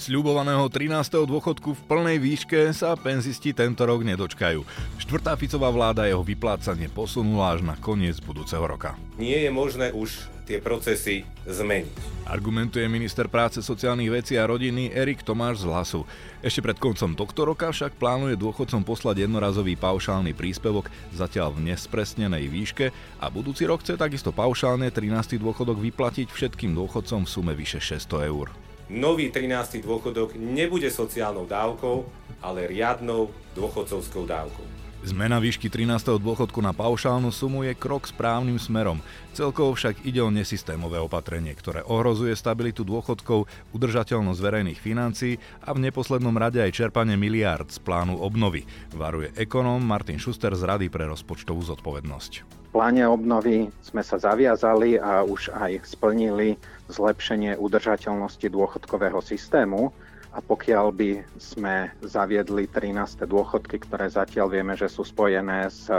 Sľubovaného 13. dôchodku v plnej výške sa penzisti tento rok nedočkajú. Štvrtá Ficová vláda jeho vyplácanie posunula až na koniec budúceho roka. Nie je možné už tie procesy zmeniť. Argumentuje minister práce, sociálnych vecí a rodiny Erik Tomáš z Hlasu. Ešte pred koncom tohto roka však plánuje dôchodcom poslať jednorazový paušálny príspevok zatiaľ v nespresnenej výške a budúci rok chce takisto paušálne 13. dôchodok vyplatiť všetkým dôchodcom v sume vyše 600 eur nový 13. dôchodok nebude sociálnou dávkou, ale riadnou dôchodcovskou dávkou. Zmena výšky 13. dôchodku na paušálnu sumu je krok správnym smerom. Celkovo však ide o nesystémové opatrenie, ktoré ohrozuje stabilitu dôchodkov, udržateľnosť verejných financií a v neposlednom rade aj čerpanie miliárd z plánu obnovy, varuje ekonóm Martin Schuster z Rady pre rozpočtovú zodpovednosť pláne obnovy sme sa zaviazali a už aj splnili zlepšenie udržateľnosti dôchodkového systému. A pokiaľ by sme zaviedli 13. dôchodky, ktoré zatiaľ vieme, že sú spojené s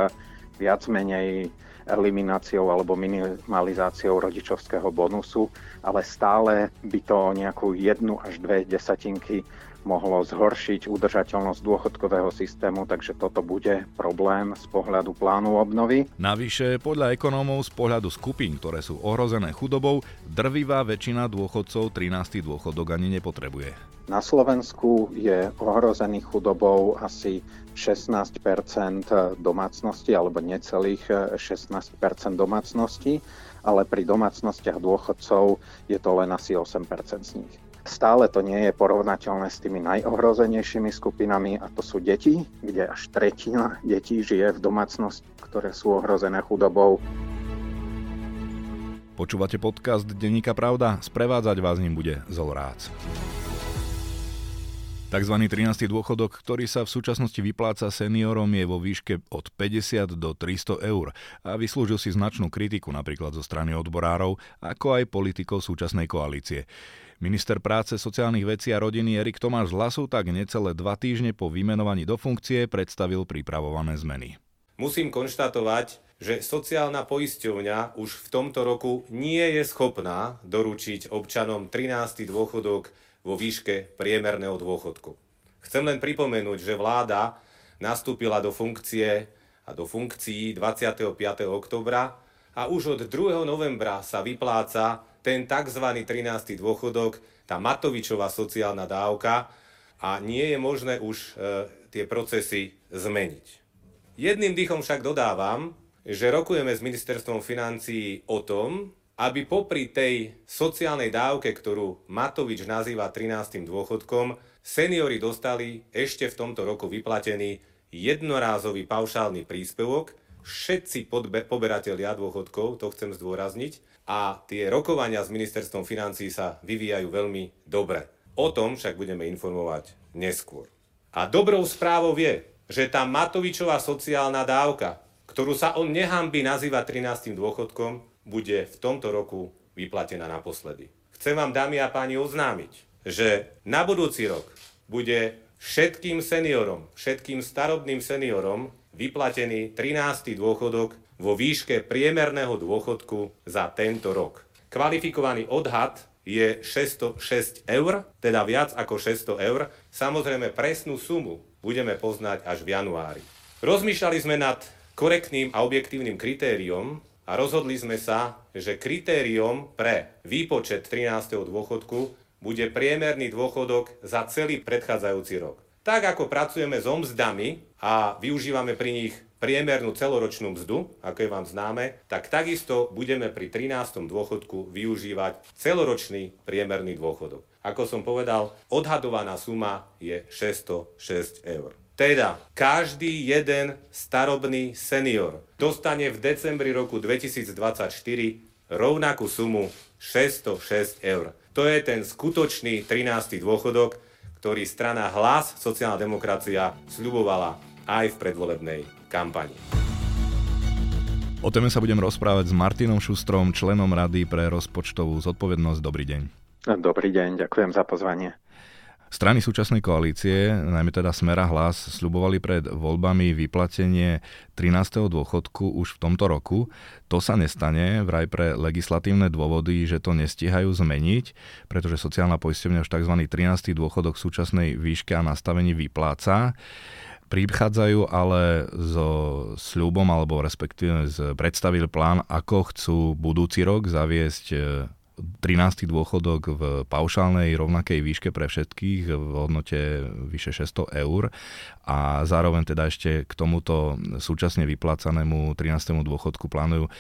viac menej elimináciou alebo minimalizáciou rodičovského bonusu, ale stále by to nejakú jednu až dve desatinky mohlo zhoršiť udržateľnosť dôchodkového systému, takže toto bude problém z pohľadu plánu obnovy. Navyše, podľa ekonómov z pohľadu skupín, ktoré sú ohrozené chudobou, drvivá väčšina dôchodcov 13. dôchodok ani nepotrebuje. Na Slovensku je ohrozených chudobou asi 16% domácností alebo necelých 16% domácností, ale pri domácnostiach dôchodcov je to len asi 8% z nich. Stále to nie je porovnateľné s tými najohrozenejšími skupinami a to sú deti, kde až tretina detí žije v domácnosti, ktoré sú ohrozené chudobou. Počúvate podcast Denníka Pravda? Sprevádzať vás ním bude Zolrác. Takzvaný 13. dôchodok, ktorý sa v súčasnosti vypláca seniorom, je vo výške od 50 do 300 eur a vyslúžil si značnú kritiku napríklad zo strany odborárov, ako aj politikov súčasnej koalície. Minister práce, sociálnych vecí a rodiny Erik Tomáš z Lasu tak necelé dva týždne po vymenovaní do funkcie predstavil pripravované zmeny. Musím konštatovať, že sociálna poisťovňa už v tomto roku nie je schopná doručiť občanom 13. dôchodok vo výške priemerného dôchodku. Chcem len pripomenúť, že vláda nastúpila do funkcie a do funkcií 25. oktobra a už od 2. novembra sa vypláca ten tzv. 13. dôchodok, tá Matovičová sociálna dávka a nie je možné už e, tie procesy zmeniť. Jedným dýchom však dodávam, že rokujeme s ministerstvom financií o tom, aby popri tej sociálnej dávke, ktorú Matovič nazýva 13. dôchodkom, seniori dostali ešte v tomto roku vyplatený jednorázový paušálny príspevok, všetci podbe- poberatelia dôchodkov, to chcem zdôrazniť, a tie rokovania s ministerstvom financí sa vyvíjajú veľmi dobre. O tom však budeme informovať neskôr. A dobrou správou je, že tá Matovičová sociálna dávka, ktorú sa on nehambí nazývať 13. dôchodkom, bude v tomto roku vyplatená naposledy. Chcem vám, dámy a páni, oznámiť, že na budúci rok bude všetkým seniorom, všetkým starobným seniorom vyplatený 13. dôchodok vo výške priemerného dôchodku za tento rok. Kvalifikovaný odhad je 606 eur, teda viac ako 600 eur. Samozrejme presnú sumu budeme poznať až v januári. Rozmýšľali sme nad korektným a objektívnym kritériom a rozhodli sme sa, že kritériom pre výpočet 13. dôchodku bude priemerný dôchodok za celý predchádzajúci rok. Tak ako pracujeme s omzdami a využívame pri nich priemernú celoročnú mzdu, ako je vám známe, tak takisto budeme pri 13. dôchodku využívať celoročný priemerný dôchodok. Ako som povedal, odhadovaná suma je 606 eur. Teda každý jeden starobný senior dostane v decembri roku 2024 rovnakú sumu 606 eur. To je ten skutočný 13. dôchodok, ktorý strana Hlas sociálna demokracia sľubovala aj v predvolebnej kampani. O téme sa budem rozprávať s Martinom Šustrom, členom Rady pre rozpočtovú zodpovednosť. Dobrý deň. Dobrý deň, ďakujem za pozvanie. Strany súčasnej koalície, najmä teda Smera hlas, sľubovali pred voľbami vyplatenie 13. dôchodku už v tomto roku. To sa nestane, vraj pre legislatívne dôvody, že to nestíhajú zmeniť, pretože sociálna poisťovňa už tzv. 13. dôchodok súčasnej výške a nastavení vypláca prichádzajú ale so sľubom, alebo respektíve predstavili plán, ako chcú budúci rok zaviesť 13. dôchodok v paušálnej rovnakej výške pre všetkých v hodnote vyše 600 eur a zároveň teda ešte k tomuto súčasne vyplácanému 13. dôchodku plánujú e,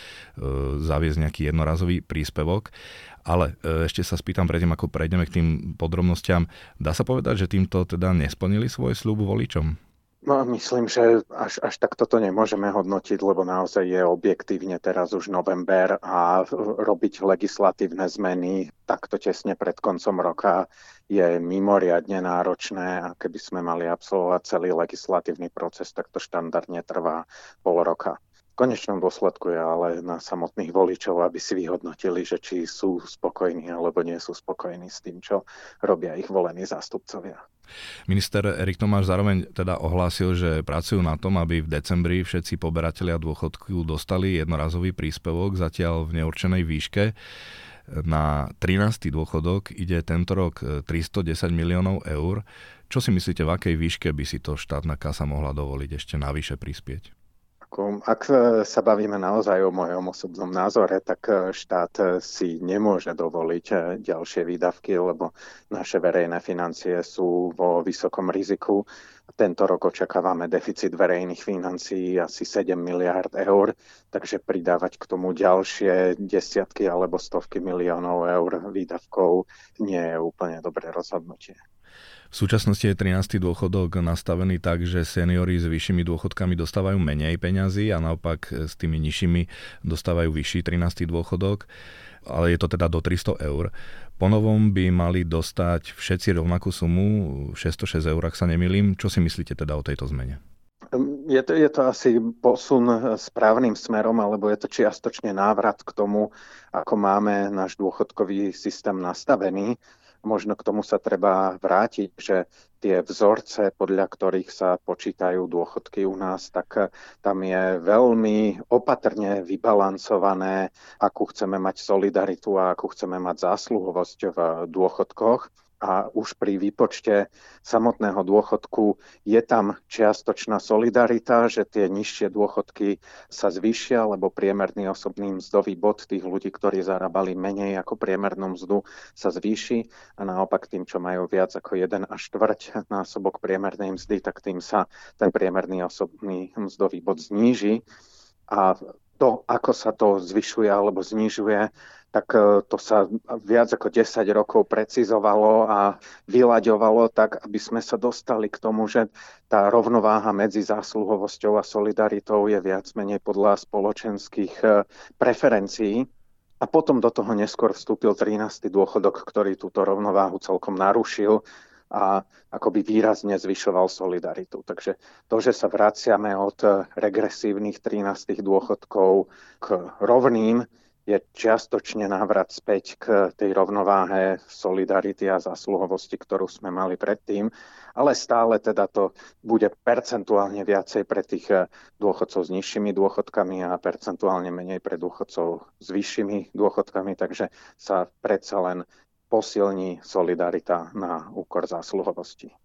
zaviesť nejaký jednorazový príspevok. Ale e, ešte sa spýtam predtým, ako prejdeme k tým podrobnostiam. Dá sa povedať, že týmto teda nesplnili svoj sľub voličom? No, myslím, že až, až tak toto nemôžeme hodnotiť, lebo naozaj je objektívne teraz už november a robiť legislatívne zmeny takto tesne pred koncom roka je mimoriadne náročné a keby sme mali absolvovať celý legislatívny proces, tak to štandardne trvá pol roka. Konečnom dôsledku je ale na samotných voličov, aby si vyhodnotili, že či sú spokojní alebo nie sú spokojní s tým, čo robia ich volení zástupcovia. Minister Erik Tomáš zároveň teda ohlásil, že pracujú na tom, aby v decembri všetci poberatelia dôchodku dostali jednorazový príspevok, zatiaľ v neurčenej výške. Na 13. dôchodok ide tento rok 310 miliónov eur. Čo si myslíte, v akej výške by si to štátna kasa mohla dovoliť ešte navyše prispieť? Ak sa bavíme naozaj o mojom osobnom názore, tak e, štát e, si nemôže dovoliť e, ďalšie výdavky, lebo naše verejné financie sú vo vysokom riziku. Tento rok očakávame deficit verejných financií asi 7 miliard eur, takže pridávať k tomu ďalšie desiatky alebo stovky miliónov eur výdavkov nie je úplne dobré rozhodnutie. V súčasnosti je 13. dôchodok nastavený tak, že seniory s vyššími dôchodkami dostávajú menej peňazí a naopak s tými nižšími dostávajú vyšší 13. dôchodok ale je to teda do 300 eur. Po novom by mali dostať všetci rovnakú sumu, 606 eur, ak sa nemýlim. Čo si myslíte teda o tejto zmene? Je to, je to asi posun správnym smerom, alebo je to čiastočne návrat k tomu, ako máme náš dôchodkový systém nastavený možno k tomu sa treba vrátiť, že tie vzorce, podľa ktorých sa počítajú dôchodky u nás, tak eh, tam je veľmi opatrne vybalancované, akú chceme mať solidaritu a akú chceme mať zásluhovosť v dôchodkoch a už pri výpočte samotného dôchodku je tam čiastočná solidarita, že tie nižšie dôchodky sa zvýšia, lebo priemerný osobný mzdový bod tých ľudí, ktorí zarábali menej ako priemernú mzdu, sa zvýši a naopak tým, čo majú viac ako 1 až štvrť násobok priemernej mzdy, tak tým sa ten priemerný osobný mzdový bod zníži. A to, ako sa to zvyšuje alebo znižuje, tak e, to sa viac ako 10 rokov precizovalo a vyľaďovalo tak, aby sme sa dostali k tomu, že tá rovnováha medzi zásluhovosťou a solidaritou je viac menej podľa spoločenských e, preferencií. A potom do toho neskôr vstúpil 13. dôchodok, ktorý túto rovnováhu celkom narušil a akoby výrazne zvyšoval solidaritu. Takže to, že sa vraciame od regresívnych 13. dôchodkov k rovným, je čiastočne návrat späť k tej rovnováhe solidarity a zasluhovosti, ktorú sme mali predtým, ale stále teda to bude percentuálne viacej pre tých eh, dôchodcov s nižšími dôchodkami a percentuálne menej pre dôchodcov s vyššími dôchodkami, takže sa predsa len posilní solidarita na úkor zásluhovosti.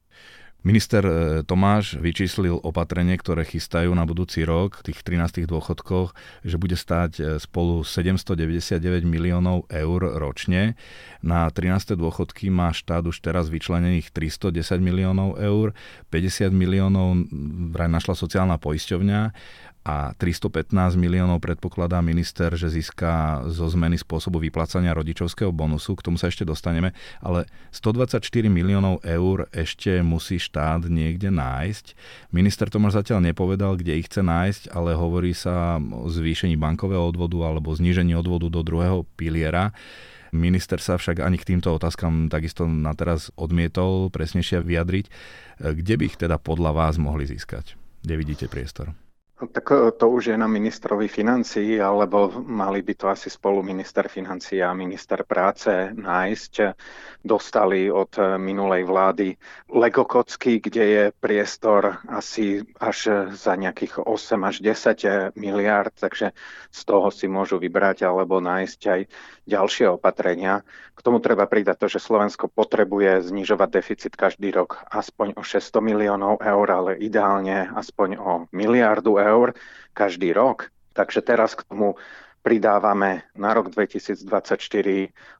Minister e, Tomáš vyčíslil opatrenie, ktoré chystajú na budúci rok, tých 13 dôchodkoch, že bude stáť e, spolu 799 miliónov eur ročne. Na 13. dôchodky má štát už teraz vyčlenených 310 miliónov eur, 50 miliónov vraj našla sociálna poisťovňa a 315 miliónov predpokladá minister, že získa zo zmeny spôsobu vyplácania rodičovského bonusu. K tomu sa ešte dostaneme, ale 124 miliónov eur ešte musí štát niekde nájsť. Minister Tomáš zatiaľ nepovedal, kde ich chce nájsť, ale hovorí sa o zvýšení bankového odvodu alebo znížení odvodu do druhého piliera. Minister sa však ani k týmto otázkam takisto na teraz odmietol presnejšie vyjadriť. Kde by ich teda podľa vás mohli získať? Kde vidíte priestor? Tak e, to už je na ministrovi financií, alebo mali by to asi spolu minister financií a minister práce nájsť. Dostali od e, minulej vlády Lego kocky, kde je priestor asi až za nejakých 8 až 10 miliard, takže z toho si môžu vybrať alebo nájsť aj ďalšie opatrenia. K tomu treba pridať to, že Slovensko potrebuje znižovať deficit každý rok aspoň o 600 miliónov eur, ale ideálne aspoň o miliardu eur každý rok. Takže teraz k tomu pridávame na rok 2024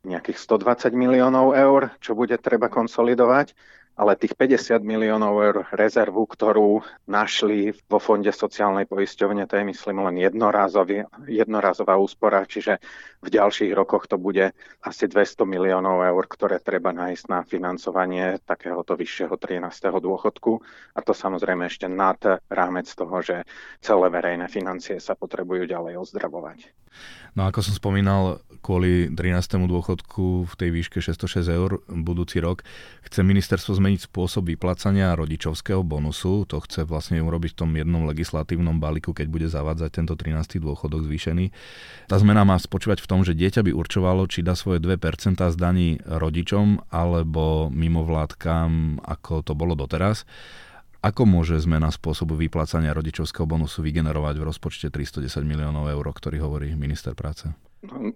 nejakých 120 miliónov eur, čo bude treba konsolidovať ale tých 50 miliónov eur rezervu, ktorú našli vo Fonde sociálnej poisťovne, to je myslím len jednorázová úspora, čiže v ďalších rokoch to bude asi 200 miliónov eur, ktoré treba nájsť na financovanie takéhoto vyššieho 13. dôchodku. A to samozrejme ešte nad rámec toho, že celé verejné financie sa potrebujú ďalej ozdravovať. No ako som spomínal, kvôli 13. dôchodku v tej výške 606 eur budúci rok chce ministerstvo zmeniť spôsob vyplácania rodičovského bonusu. To chce vlastne urobiť v tom jednom legislatívnom balíku, keď bude zavádzať tento 13. dôchodok zvýšený. Tá zmena má spočívať v tom, že dieťa by určovalo, či dá svoje 2% z daní rodičom alebo mimovládkam, ako to bolo doteraz. Ako môže zmena spôsobu vyplácania rodičovského bonusu vygenerovať v rozpočte 310 miliónov eur, ktorý hovorí minister práce?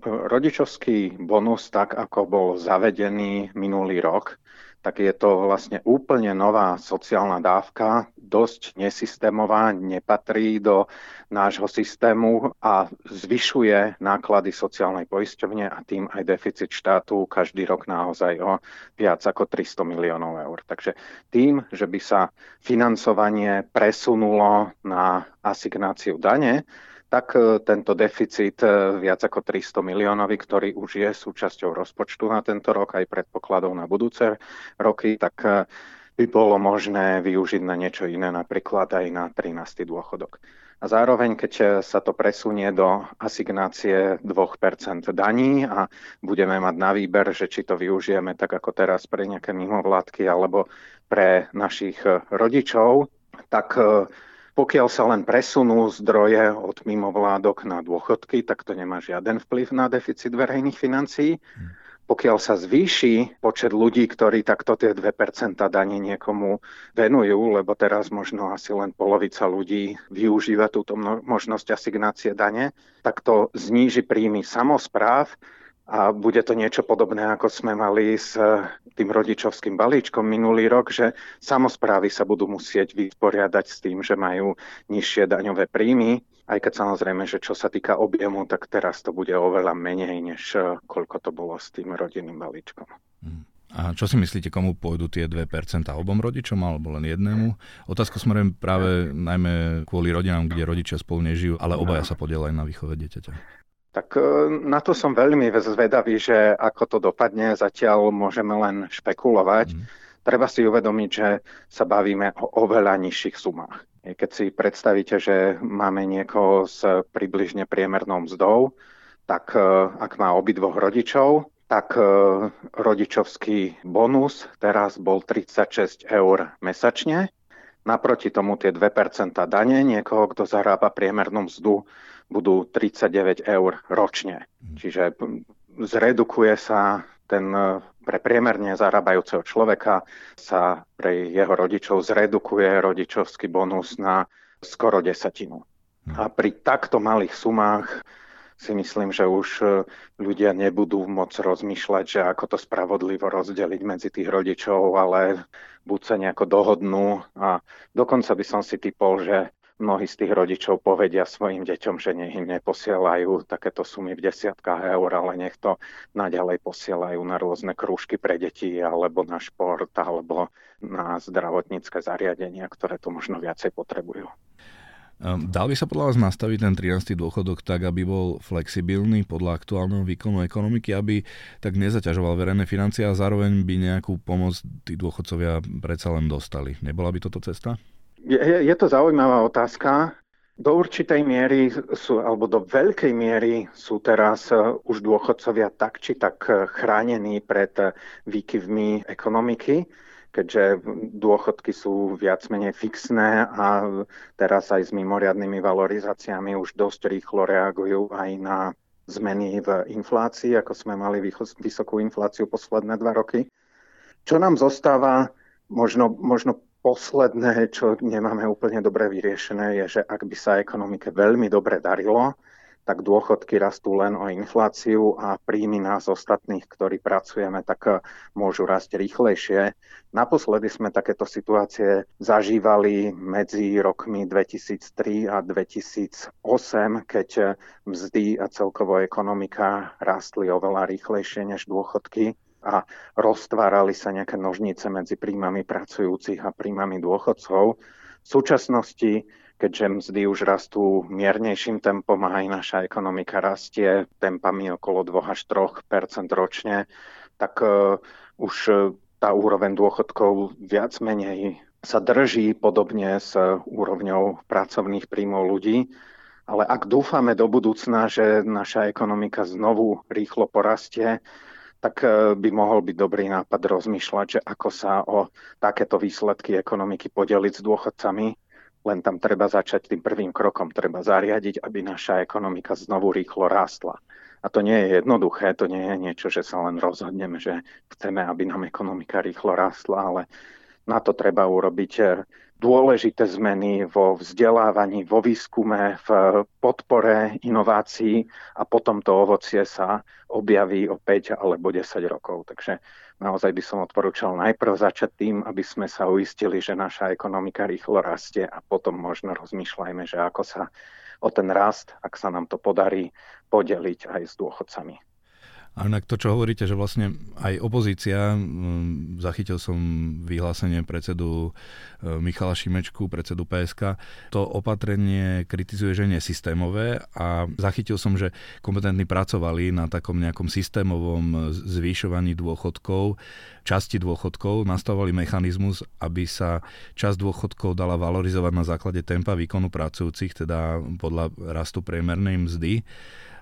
Rodičovský bonus, tak ako bol zavedený minulý rok, tak je to vlastne úplne nová sociálna dávka, dosť nesystémová, nepatrí do nášho systému a zvyšuje náklady sociálnej poisťovne a tým aj deficit štátu každý rok naozaj o viac ako 300 miliónov eur. Takže tým, že by sa financovanie presunulo na asignáciu dane, tak e, tento deficit e, viac ako 300 miliónový, ktorý už je súčasťou rozpočtu na tento rok, aj predpokladov na budúce roky, tak e, by bolo možné využiť na niečo iné, napríklad aj na 13. dôchodok. A zároveň, keď sa to presunie do asignácie 2% daní a budeme mať na výber, že či to využijeme tak ako teraz pre nejaké mimovládky alebo pre našich rodičov, tak pokiaľ sa len presunú zdroje od mimovládok na dôchodky, tak to nemá žiaden vplyv na deficit verejných financií. Pokiaľ sa zvýši počet ľudí, ktorí takto tie 2% dane niekomu venujú, lebo teraz možno asi len polovica ľudí využíva túto možnosť asignácie dane, tak to zníži príjmy samozpráv a bude to niečo podobné, ako sme mali s eh, tým rodičovským balíčkom minulý rok, že samozprávy sa budú musieť vysporiadať s tým, že majú nižšie daňové príjmy, aj keď samozrejme, že čo sa týka objemu, tak teraz to bude oveľa menej, než eh, koľko to bolo s tým rodinným balíčkom. Hmm. A čo si myslíte, komu pôjdu tie 2% obom rodičom alebo len jednému? Otázku smerujem práve najmä kvôli rodinám, kde rodičia spolu nežijú, ale obaja sa podielajú na výchove dieťaťa. Tak e, na to som veľmi zvedavý, že ako to dopadne. Zatiaľ môžeme len špekulovať. Mm. Treba si uvedomiť, že sa bavíme o oveľa nižších sumách. Keď si predstavíte, že máme niekoho s približne priemernou mzdou, tak e, ak má obidvoch rodičov, tak e, rodičovský bonus teraz bol 36 eur mesačne. Naproti tomu tie 2% dane niekoho, kto zarába priemernú mzdu budú 39 eur ročne. Mhm. Čiže zredukuje sa ten e, pre priemerne zarábajúceho človeka sa pre jeho rodičov zredukuje rodičovský bonus na skoro desatinu. Mhm. A pri takto malých sumách si myslím, že už e, ľudia nebudú môcť rozmýšľať, že ako to spravodlivo rozdeliť medzi tých rodičov, ale buď sa nejako dohodnú a dokonca by som si typol, že mnohí z tých rodičov povedia svojim deťom, že nech im neposielajú takéto sumy v desiatkách eur, ale nech to naďalej posielajú na rôzne krúžky pre deti alebo na šport alebo na zdravotnícke zariadenia, ktoré to možno viacej potrebujú. Ehm, dal by sa podľa vás nastaviť ten 13. dôchodok tak, aby bol flexibilný podľa aktuálneho výkonu ekonomiky, aby tak nezaťažoval verejné financie a zároveň by nejakú pomoc tí dôchodcovia predsa len dostali. Nebola by toto cesta? Je, je to zaujímavá otázka. Do určitej miery sú, alebo do veľkej miery sú teraz e, už dôchodcovia tak či tak e, chránení pred e, výkyvmi ekonomiky. keďže dôchodky sú viac menej fixné a teraz aj s mimoriadnými valorizáciami už dosť rýchlo reagujú aj na zmeny v inflácii, ako sme mali vysokú infláciu posledné dva roky. Čo nám zostáva, možno, možno posledné, čo nemáme úplne dobre vyriešené, je, že ak by sa ekonomike veľmi dobre darilo, tak dôchodky rastú len o infláciu a príjmy nás ostatných, ktorí pracujeme, tak eh, môžu rásť rýchlejšie. Naposledy sme takéto situácie zažívali medzi rokmi 2003 a 2008, keď eh, mzdy a celkovo ekonomika rástli oveľa rýchlejšie než dôchodky a roztvárali sa nejaké nožnice medzi príjmami pracujúcich a príjmami dôchodcov. V súčasnosti keďže mzdy už rastú miernejším tempom a aj naša ekonomika rastie tempami okolo 2 až 3% ročne, tak uh, už tá úroveň dôchodkov viac menej sa drží podobne s úrovňou pracovných príjmov ľudí. Ale ak dúfame do budúcna, že naša ekonomika znovu rýchlo porastie, tak e, by mohol byť dobrý nápad rozmýšľať, že ako sa o takéto výsledky ekonomiky podeliť s dôchodcami len tam treba začať tým prvým krokom. Treba zariadiť, aby naša ekonomika znovu rýchlo rástla. A to nie je jednoduché, to nie je niečo, že sa len rozhodneme, že chceme, aby nám ekonomika rýchlo rástla, ale na to treba urobiť eh, dôležité zmeny vo vzdelávaní, vo výskume, v podpore inovácií a potom to ovocie sa objaví o 5 alebo 10 rokov. Takže naozaj by som odporúčal najprv začať tým, aby sme sa uistili, že naša ekonomika rýchlo rastie a potom možno rozmýšľajme, že ako sa o ten rast, ak sa nám to podarí, podeliť aj s dôchodcami. A inak to, čo hovoríte, že vlastne aj opozícia, zachytil som vyhlásenie predsedu e, Michala Šimečku, predsedu PSK, to opatrenie kritizuje, že nie systémové a zachytil som, že kompetentní pracovali na takom nejakom systémovom zvýšovaní dôchodkov, časti dôchodkov, nastavovali mechanizmus, aby sa časť dôchodkov dala valorizovať na základe tempa výkonu pracujúcich, teda podľa rastu priemernej mzdy.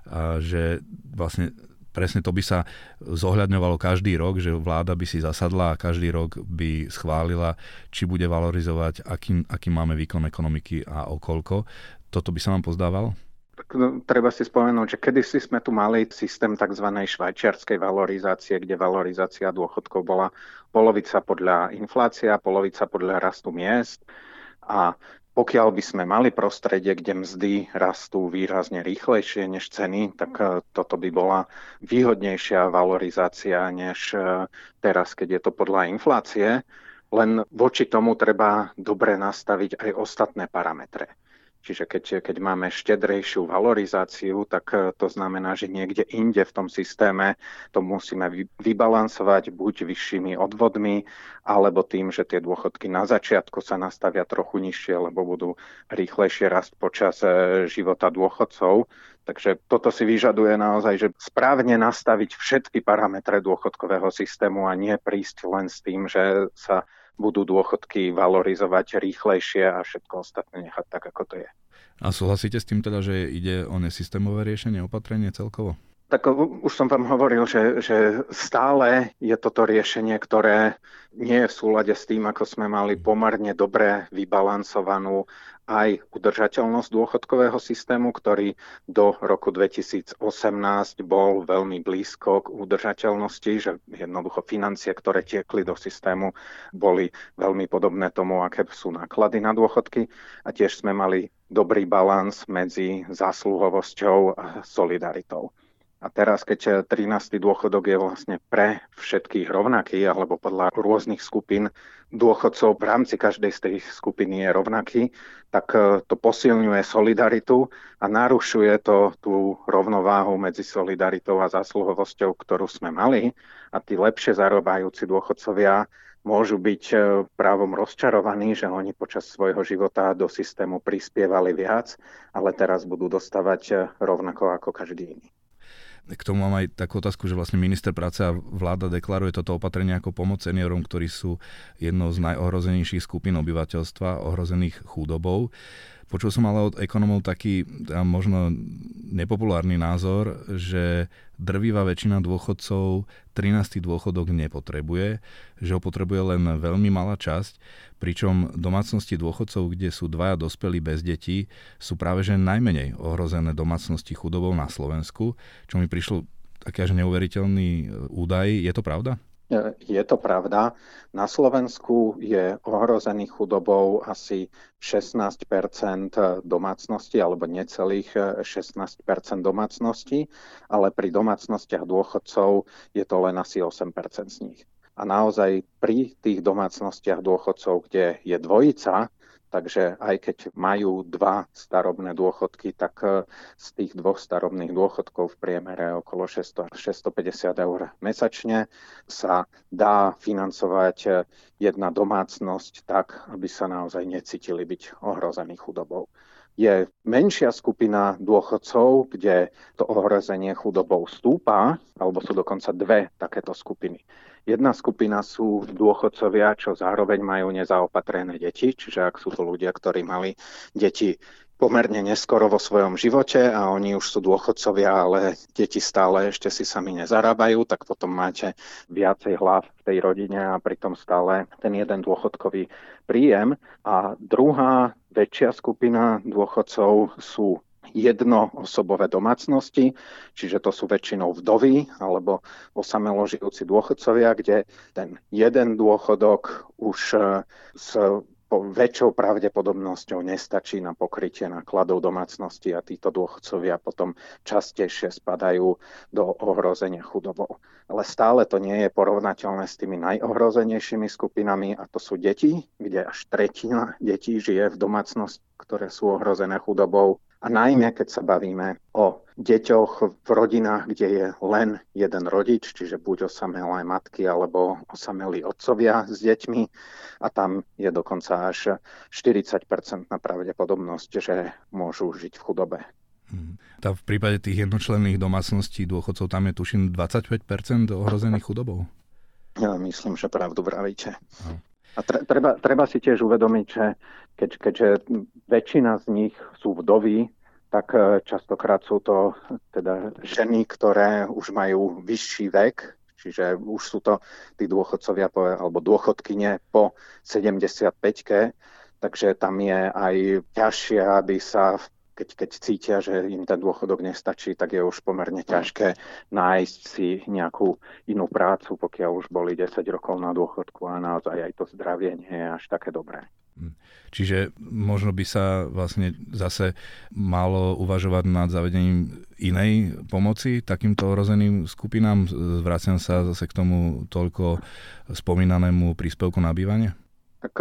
A že vlastne presne to by sa zohľadňovalo každý rok, že vláda by si zasadla a každý rok by schválila, či bude valorizovať, aký, aký máme výkon ekonomiky a okolko. Toto by sa vám pozdával? Tak, no, treba si spomenúť, že kedysi sme tu mali systém tzv. švajčiarskej valorizácie, kde valorizácia dôchodkov bola polovica podľa inflácia, polovica podľa rastu miest a pokiaľ by sme mali prostredie, kde mzdy rastú výrazne rýchlejšie než ceny, tak e, toto by bola výhodnejšia valorizácia než e, teraz, keď je to podľa inflácie. Len voči tomu treba dobre nastaviť aj ostatné parametre. Čiže keď, keď máme štedrejšiu valorizáciu, tak e, to znamená, že niekde inde v tom systéme to musíme vybalansovať buď vyššími odvodmi, alebo tým, že tie dôchodky na začiatku sa nastavia trochu nižšie, lebo budú rýchlejšie rast počas e, života dôchodcov. Takže toto si vyžaduje naozaj, že správne nastaviť všetky parametre dôchodkového systému a nie prísť len s tým, že sa budú dôchodky valorizovať rýchlejšie a všetko ostatné nechať tak, ako to je. A súhlasíte s tým teda, že ide o nesystémové riešenie, opatrenie celkovo? Tak už som vám hovoril, že, že stále je toto riešenie, ktoré nie je v súlade s tým, ako sme mali pomerne dobre vybalansovanú aj udržateľnosť dôchodkového systému, ktorý do roku 2018 bol veľmi blízko k udržateľnosti, že jednoducho financie, ktoré tiekli do systému, boli veľmi podobné tomu, aké sú náklady na dôchodky. A tiež sme mali dobrý balans medzi zásluhovosťou a solidaritou. A teraz, keď 13. dôchodok je vlastne pre všetkých rovnaký, alebo podľa rôznych skupín dôchodcov v rámci každej z tých skupiny je rovnaký, tak e, to posilňuje solidaritu a narušuje to tú rovnováhu medzi solidaritou a zásluhovosťou, ktorú sme mali. A tí lepšie zarobajúci dôchodcovia môžu byť e, právom rozčarovaní, že oni počas svojho života do systému prispievali viac, ale teraz budú dostávať rovnako ako každý iný. K tomu mám aj takú otázku, že vlastne minister práce a vláda deklaruje toto opatrenie ako pomoc seniorom, ktorí sú jednou z najohrozenejších skupín obyvateľstva, ohrozených chudobou. Počul som ale od ekonomov taký možno nepopulárny názor, že drvivá väčšina dôchodcov 13. dôchodok nepotrebuje, že ho potrebuje len veľmi malá časť, pričom domácnosti dôchodcov, kde sú dvaja dospelí bez detí, sú práve že najmenej ohrozené domácnosti chudobou na Slovensku, čo mi prišlo taký až neuveriteľný e, údaj. Je to pravda? Je to pravda. Na Slovensku je ohrozený chudobou asi 16% domácností alebo necelých 16% domácností, ale pri domácnostiach dôchodcov je to len asi 8% z nich. A naozaj pri tých domácnostiach dôchodcov, kde je dvojica, Takže aj keď majú dva starobné dôchodky, tak e, z tých dvoch starobných dôchodkov v priemere okolo 600 650 eur mesačne sa dá financovať e, jedna domácnosť tak, aby sa naozaj necítili byť ohrození chudobou je menšia skupina dôchodcov, kde to ohrozenie chudobou stúpa, alebo sú dokonca dve takéto skupiny. Jedna skupina sú dôchodcovia, čo zároveň majú nezaopatrené deti, čiže ak sú to ľudia, ktorí mali deti pomerne neskoro vo svojom živote a oni už sú dôchodcovia, ale deti stále ešte si sami nezarábajú, tak potom máte viacej hlav v tej rodine a pritom stále ten jeden dôchodkový príjem. A druhá väčšia skupina dôchodcov sú jednoosobové domácnosti, čiže to sú väčšinou vdovy alebo osamelo žijúci dôchodcovia, kde ten jeden dôchodok už e, s väčšou pravdepodobnosťou nestačí na pokrytie nákladov domácnosti a títo dôchodcovia potom častejšie spadajú do ohrozenia chudobou. Ale stále to nie je porovnateľné s tými najohrozenejšími skupinami a to sú deti, kde až tretina detí žije v domácnosti, ktoré sú ohrozené chudobou a najmä, keď sa bavíme o deťoch v rodinách, kde je len jeden rodič, čiže buď osamelé matky alebo osamelí otcovia s deťmi a tam je dokonca až 40 na pravdepodobnosť, že môžu žiť v chudobe. Hmm. Tá v prípade tých jednočlenných domácností dôchodcov tam je tuším 25% ohrozených chudobou? Ja myslím, že pravdu vravíte. No. A treba, treba si tiež uvedomiť, že keď, keďže väčšina z nich sú vdovy, tak e, častokrát sú to teda ženy, ktoré už majú vyšší vek, čiže už sú to tí dôchodcovia po, alebo dôchodkyne po 75-ke, takže tam je aj ťažšie, aby sa keď, keď cítia, že im ten dôchodok nestačí, tak je už pomerne ťažké nájsť si nejakú inú prácu, pokiaľ už boli 10 rokov na dôchodku a naozaj aj to zdravie nie je až také dobré. Hm. Čiže možno by sa vlastne zase malo uvažovať nad zavedením inej pomoci takýmto ohrozeným skupinám. Vraciam sa zase k tomu toľko spomínanému príspevku na bývanie? Tak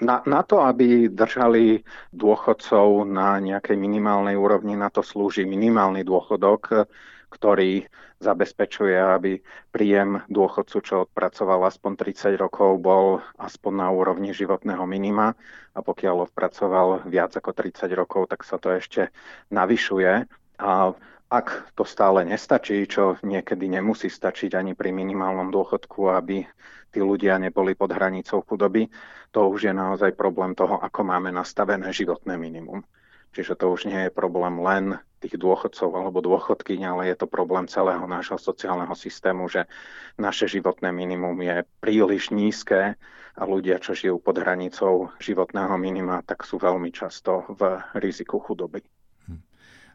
na, na to, aby držali dôchodcov na nejakej minimálnej úrovni, na to slúži minimálny dôchodok, ktorý zabezpečuje, aby príjem dôchodcu, čo odpracoval aspoň 30 rokov, bol aspoň na úrovni životného minima a pokiaľ odpracoval viac ako 30 rokov, tak sa to ešte navyšuje. A ak to stále nestačí, čo niekedy nemusí stačiť ani pri minimálnom dôchodku, aby tí ľudia neboli pod hranicou chudoby, to už je naozaj problém toho, ako máme nastavené životné minimum. Čiže to už nie je problém len tých dôchodcov alebo dôchodky, ale je to problém celého nášho sociálneho systému, že naše životné minimum je príliš nízke a ľudia, čo žijú pod hranicou životného minima, tak sú veľmi často v riziku chudoby.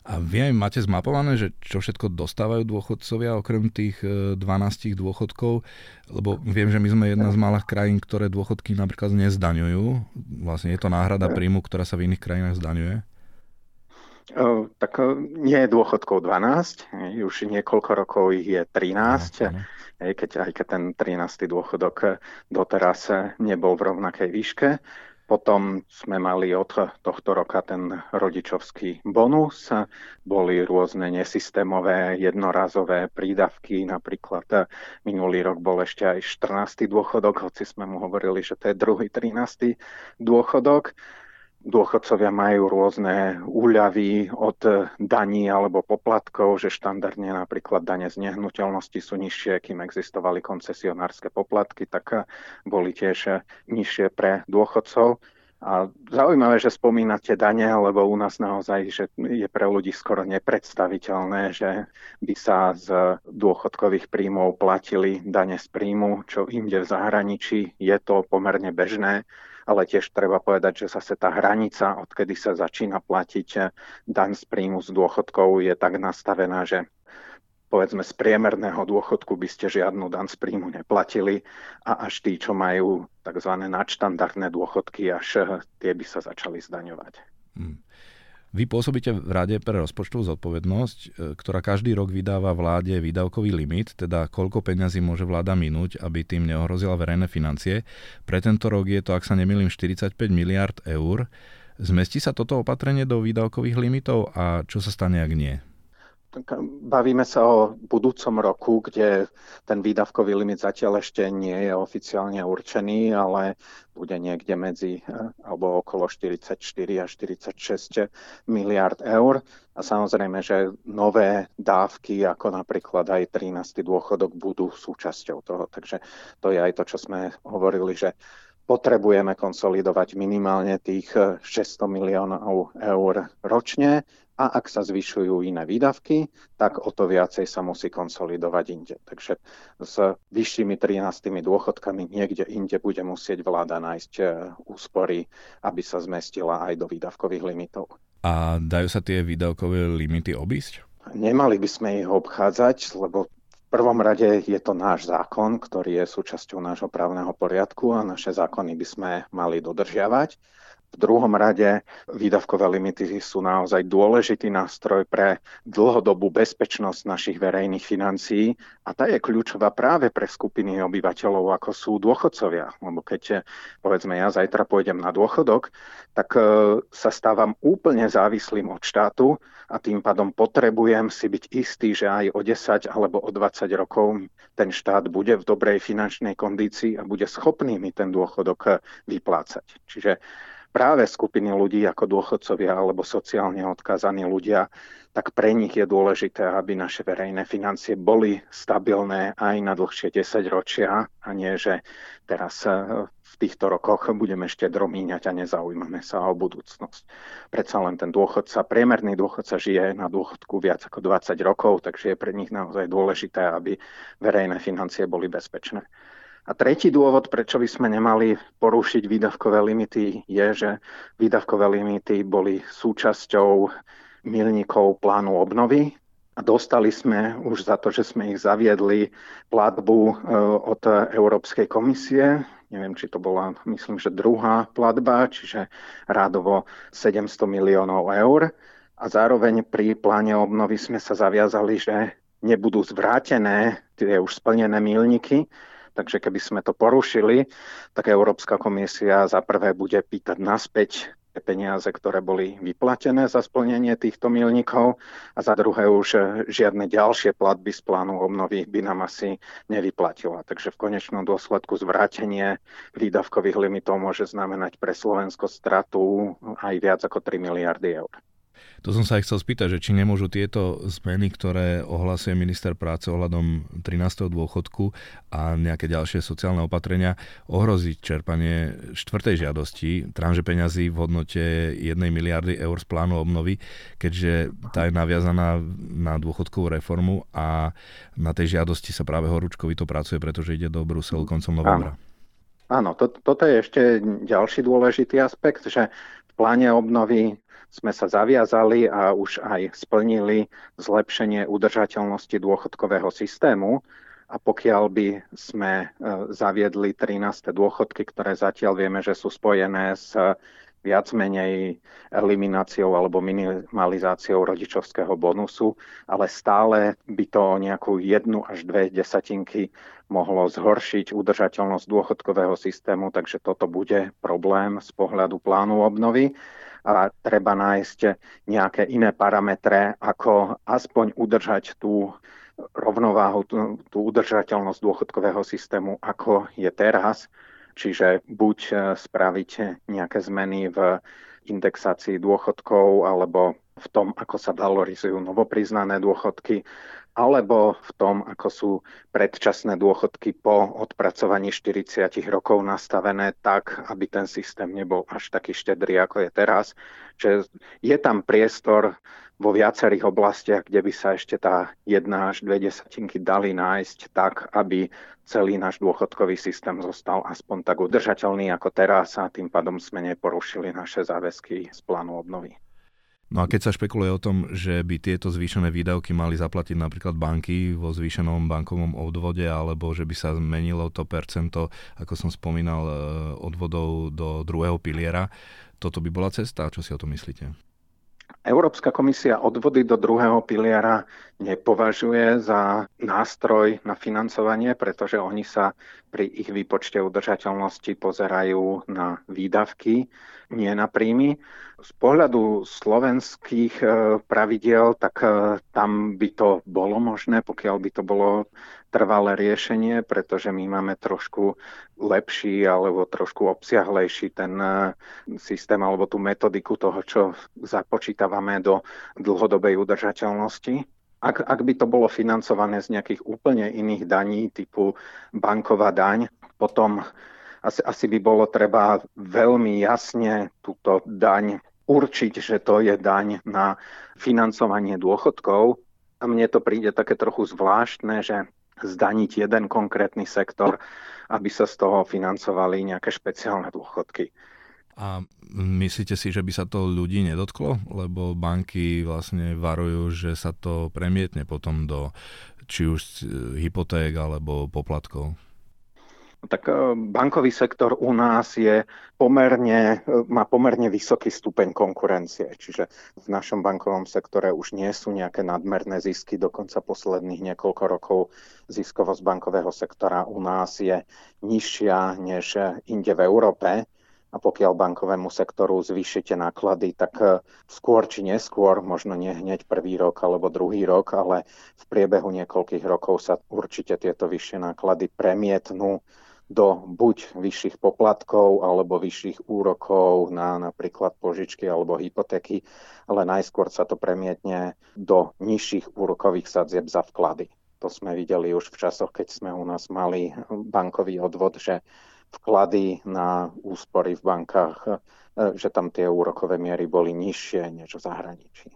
A aj máte zmapované, že čo všetko dostávajú dôchodcovia okrem tých 12 e, dôchodkov? Lebo viem, že my sme jedna z malých krajín, ktoré dôchodky napríklad nezdaňujú. Vlastne je to náhrada príjmu, ktorá sa v iných krajinách zdaňuje. Tak e, nie je dôchodkov 12, už niekoľko rokov ich je 13. No, keď, aj keď ten 13. dôchodok doteraz nebol v rovnakej výške. Potom sme mali od tohto roka ten rodičovský bonus, boli rôzne nesystémové jednorazové prídavky, napríklad minulý rok bol ešte aj 14. dôchodok, hoci sme mu hovorili, že to je druhý 13. dôchodok dôchodcovia majú rôzne úľavy od daní alebo poplatkov, že štandardne napríklad dane z nehnuteľnosti sú nižšie, kým existovali koncesionárske poplatky, tak boli tiež nižšie pre dôchodcov. A zaujímavé, že spomínate dane, lebo u nás naozaj že je pre ľudí skoro nepredstaviteľné, že by sa z dôchodkových príjmov platili dane z príjmu, čo inde v zahraničí je to pomerne bežné, ale tiež treba povedať, že zase tá hranica, odkedy sa začína platiť daň z príjmu z dôchodkov, je tak nastavená, že povedzme z priemerného dôchodku by ste žiadnu dan z príjmu neplatili a až tí, čo majú tzv. nadštandardné dôchodky, až eh, tie by sa začali zdaňovať. Hmm. Vy pôsobíte v Rade pre rozpočtovú zodpovednosť, eh, ktorá každý rok vydáva vláde výdavkový limit, teda koľko peňazí môže vláda minúť, aby tým neohrozila verejné financie. Pre tento rok je to, ak sa nemýlim, 45 miliard eur. Zmestí sa toto opatrenie do výdavkových limitov a čo sa stane, ak nie? Bavíme sa o budúcom roku, kde ten výdavkový limit zatiaľ ešte nie je oficiálne určený, ale bude niekde medzi eh, alebo okolo 44 až 46 miliard eur. A samozrejme, že nové dávky, ako napríklad aj 13. dôchodok, budú súčasťou toho. Takže to je aj to, čo sme hovorili, že potrebujeme konsolidovať minimálne tých 600 eh, miliónov eur ročne a ak sa zvyšujú iné výdavky, tak o to viacej sa musí konsolidovať inde. Takže s vyššími 13 dôchodkami niekde inde bude musieť vláda nájsť e, úspory, aby sa zmestila aj do výdavkových limitov. A dajú sa tie výdavkové limity obísť? Nemali by sme ich obchádzať, lebo prvom rade je to náš zákon, ktorý je súčasťou nášho právneho poriadku a naše zákony by sme mali dodržiavať. V druhom rade výdavkové limity sú naozaj dôležitý nástroj pre dlhodobú bezpečnosť našich verejných financií a tá je kľúčová práve pre skupiny obyvateľov, ako sú dôchodcovia. Lebo keď, povedzme, ja zajtra pôjdem na dôchodok, tak e, sa stávam úplne závislým od štátu a tým pádom potrebujem si byť istý, že aj o 10 alebo o 20 rokov ten štát bude v dobrej finančnej kondícii a bude schopný mi ten dôchodok vyplácať. Čiže práve skupiny ľudí ako dôchodcovia alebo sociálne odkázaní ľudia, tak pre nich je dôležité, aby naše verejné financie boli stabilné aj na dlhšie 10 ročia a nie, že teraz eh, v týchto rokoch budeme ešte dromíňať a nezaujímame sa o budúcnosť. Predsa len ten dôchodca, priemerný dôchodca žije na dôchodku viac ako 20 rokov, takže je pre nich naozaj dôležité, aby verejné financie boli bezpečné. A tretí dôvod, prečo by sme nemali porušiť výdavkové limity, je, že výdavkové limity boli súčasťou milníkov plánu obnovy a dostali sme už za to, že sme ich zaviedli platbu e, od Európskej komisie. Neviem, či to bola, myslím, že druhá platba, čiže rádovo 700 miliónov eur. A zároveň pri pláne obnovy sme sa zaviazali, že nebudú zvrátené tie už splnené milníky, Takže keby sme to porušili, tak Európska komisia za prvé bude pýtať naspäť peniaze, ktoré boli vyplatené za splnenie týchto milníkov a za druhé už žiadne ďalšie platby z plánu obnovy by nám asi nevyplatila. Takže v konečnom dôsledku zvrátenie výdavkových limitov môže znamenať pre Slovensko stratu aj viac ako 3 miliardy eur. To som sa aj chcel spýtať, že či nemôžu tieto zmeny, ktoré ohlasuje minister práce ohľadom 13. dôchodku a nejaké ďalšie sociálne opatrenia ohroziť čerpanie štvrtej žiadosti, tranže peňazí v hodnote 1 miliardy eur z plánu obnovy, keďže tá je naviazaná na dôchodkovú reformu a na tej žiadosti sa práve horúčkovi to pracuje, pretože ide do Bruselu koncom novembra. Áno, to, toto je ešte ďalší dôležitý aspekt, že v pláne obnovy sme sa zaviazali a už aj splnili zlepšenie udržateľnosti dôchodkového systému. A pokiaľ by sme e, zaviedli 13. dôchodky, ktoré zatiaľ vieme, že sú spojené s viac menej elimináciou alebo minimalizáciou rodičovského bonusu, ale stále by to nejakú jednu až dve desatinky mohlo zhoršiť udržateľnosť dôchodkového systému, takže toto bude problém z pohľadu plánu obnovy a treba nájsť nejaké iné parametre, ako aspoň udržať tú rovnováhu, tú, tú udržateľnosť dôchodkového systému, ako je teraz. Čiže buď e, spraviť nejaké zmeny v indexácii dôchodkov alebo v tom, ako sa valorizujú novopriznané dôchodky, alebo v tom, ako sú predčasné dôchodky po odpracovaní 40 rokov nastavené tak, aby ten systém nebol až taký štedrý, ako je teraz. Že je tam priestor vo viacerých oblastiach, kde by sa ešte tá jedna až dve desatinky dali nájsť tak, aby celý náš dôchodkový systém zostal aspoň tak udržateľný ako teraz a tým pádom sme neporušili naše záväzky z plánu obnovy. No a keď sa špekuluje o tom, že by tieto zvýšené výdavky mali zaplatiť napríklad banky vo zvýšenom bankovom odvode, alebo že by sa zmenilo to percento, ako som spomínal, e, odvodov do druhého piliera, toto by bola cesta? Čo si o tom myslíte? Európska komisia odvody do druhého piliera nepovažuje za nástroj na financovanie, pretože oni sa pri ich výpočte udržateľnosti pozerajú na výdavky, nie na príjmy. Z pohľadu slovenských e, pravidiel, tak e, tam by to bolo možné, pokiaľ by to bolo trvalé riešenie, pretože my máme trošku lepší alebo trošku obsiahlejší ten e, systém alebo tú metodiku toho, čo započítavame do dlhodobej udržateľnosti. Ak, ak by to bolo financované z nejakých úplne iných daní typu banková daň, potom asi, asi by bolo treba veľmi jasne túto daň určiť, že to je daň na financovanie dôchodkov. A mne to príde také trochu zvláštne, že zdaniť jeden konkrétny sektor, aby sa z toho financovali nejaké špeciálne dôchodky. A myslíte si, že by sa to ľudí nedotklo? Lebo banky vlastne varujú, že sa to premietne potom do či už hypoték alebo poplatkov. Tak e, bankový sektor u nás je pomerne, e, má pomerne vysoký stupeň konkurencie, čiže v našom bankovom sektore už nie sú nejaké nadmerné zisky, dokonca posledných niekoľko rokov ziskovosť bankového sektora u nás je nižšia než inde v Európe. A pokiaľ bankovému sektoru zvýšite náklady, tak e, skôr či neskôr, možno nie hneď prvý rok alebo druhý rok, ale v priebehu niekoľkých rokov sa určite tieto vyššie náklady premietnú do buď vyšších poplatkov alebo vyšších úrokov na napríklad požičky alebo hypotéky, ale najskôr sa to premietne do nižších úrokových sadzieb za vklady. To sme videli už v časoch, keď sme u nás mali bankový odvod, že vklady na úspory v bankách, že tam tie úrokové miery boli nižšie než v zahraničí.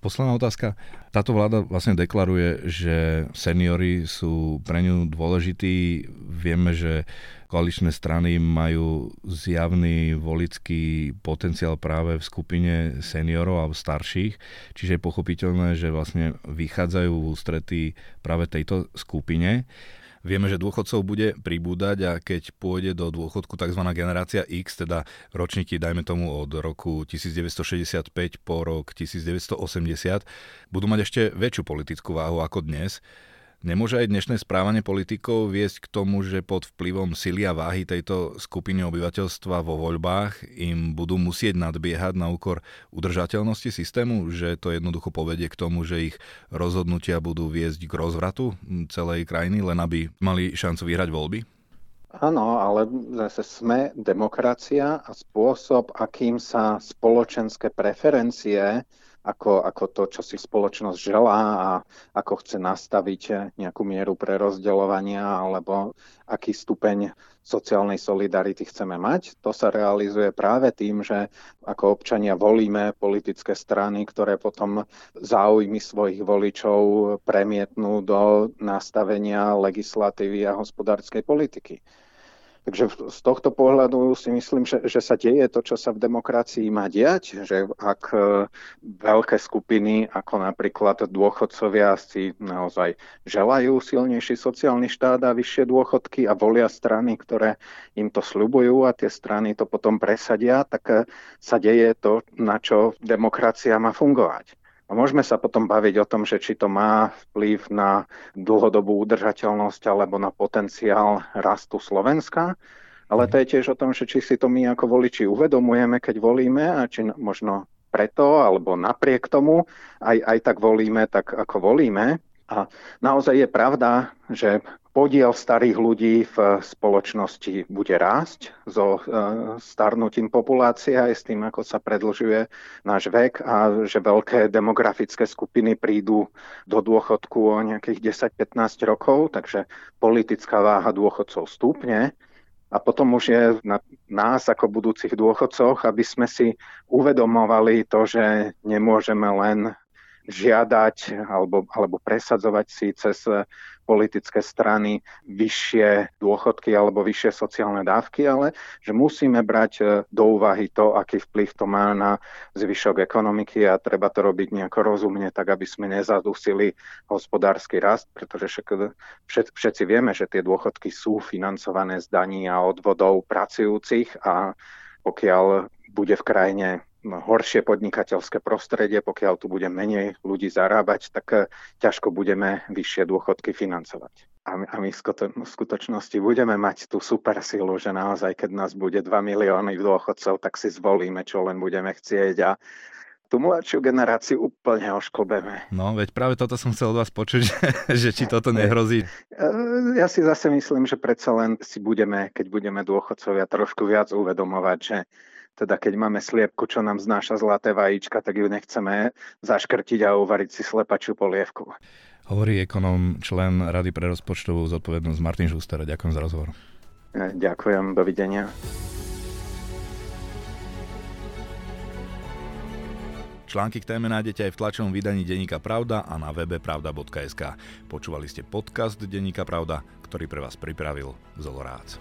Posledná otázka. Táto vláda vlastne deklaruje, že seniory sú pre ňu dôležití. Vieme, že koaličné strany majú zjavný volický potenciál práve v skupine seniorov alebo starších, čiže je pochopiteľné, že vlastne vychádzajú v ústretí práve tejto skupine. Vieme, že dôchodcov bude pribúdať a keď pôjde do dôchodku tzv. generácia X, teda ročníky, dajme tomu od roku 1965 po rok 1980, budú mať ešte väčšiu politickú váhu ako dnes. Nemôže aj dnešné správanie politikov viesť k tomu, že pod vplyvom sily a váhy tejto skupiny obyvateľstva vo voľbách im budú musieť nadbiehať na úkor udržateľnosti systému, že to jednoducho povedie k tomu, že ich rozhodnutia budú viesť k rozvratu celej krajiny, len aby mali šancu vyhrať voľby? Áno, ale zase sme demokracia a spôsob, akým sa spoločenské preferencie ako, ako to, čo si spoločnosť želá a ako chce nastaviť nejakú mieru prerozdeľovania alebo aký stupeň sociálnej solidarity chceme mať. To sa realizuje práve tým, že ako občania volíme politické strany, ktoré potom záujmy svojich voličov premietnú do nastavenia legislatívy a hospodárskej politiky. Takže z tohto pohľadu si myslím, že, že sa deje to, čo sa v demokracii má diať, že ak e, veľké skupiny, ako napríklad dôchodcovia, si naozaj želajú silnejší sociálny štát a vyššie dôchodky a volia strany, ktoré im to sľubujú a tie strany to potom presadia, tak e, sa deje to, na čo demokracia má fungovať. A môžeme sa potom baviť o tom, že či to má vplyv na dlhodobú udržateľnosť alebo na potenciál rastu Slovenska, ale to je tiež o tom, že či si to my ako voliči uvedomujeme, keď volíme a či možno preto alebo napriek tomu aj, aj tak volíme, tak ako volíme. A naozaj je pravda, že podiel starých ľudí v spoločnosti bude rásť so e, starnutím populácie aj s tým, ako sa predlžuje náš vek a že veľké demografické skupiny prídu do dôchodku o nejakých 10-15 rokov, takže politická váha dôchodcov stúpne. A potom už je na nás ako budúcich dôchodcoch, aby sme si uvedomovali to, že nemôžeme len žiadať alebo, alebo presadzovať si cez politické strany vyššie dôchodky alebo vyššie sociálne dávky, ale že musíme brať e, do úvahy to, aký vplyv to má na zvyšok ekonomiky a treba to robiť nejako rozumne, tak aby sme nezadusili hospodársky rast, pretože všet, všetci vieme, že tie dôchodky sú financované z daní a odvodov pracujúcich a pokiaľ bude v krajine horšie podnikateľské prostredie, pokiaľ tu bude menej ľudí zarábať, tak eh, ťažko budeme vyššie dôchodky financovať. A my, a my v skutočnosti budeme mať tú super silu, že naozaj, keď nás bude 2 milióny dôchodcov, tak si zvolíme, čo len budeme chcieť a tú mladšiu generáciu úplne ošklbeme. No, veď práve toto som chcel od vás počuť, že či toto nehrozí. Eh, ja si zase myslím, že predsa len si budeme, keď budeme dôchodcovia, trošku viac uvedomovať, že teda keď máme sliepku, čo nám znáša zlaté vajíčka, tak ju nechceme zaškrtiť a uvariť si slepačiu polievku. Hovorí ekonom, člen Rady pre rozpočtovú zodpovednosť Martin Žuster. Ďakujem za rozhovor. E, ďakujem, dovidenia. Články k téme nájdete aj v tlačovom vydaní Deníka Pravda a na webe pravda.sk. Počúvali ste podcast Deníka Pravda, ktorý pre vás pripravil Zolorác.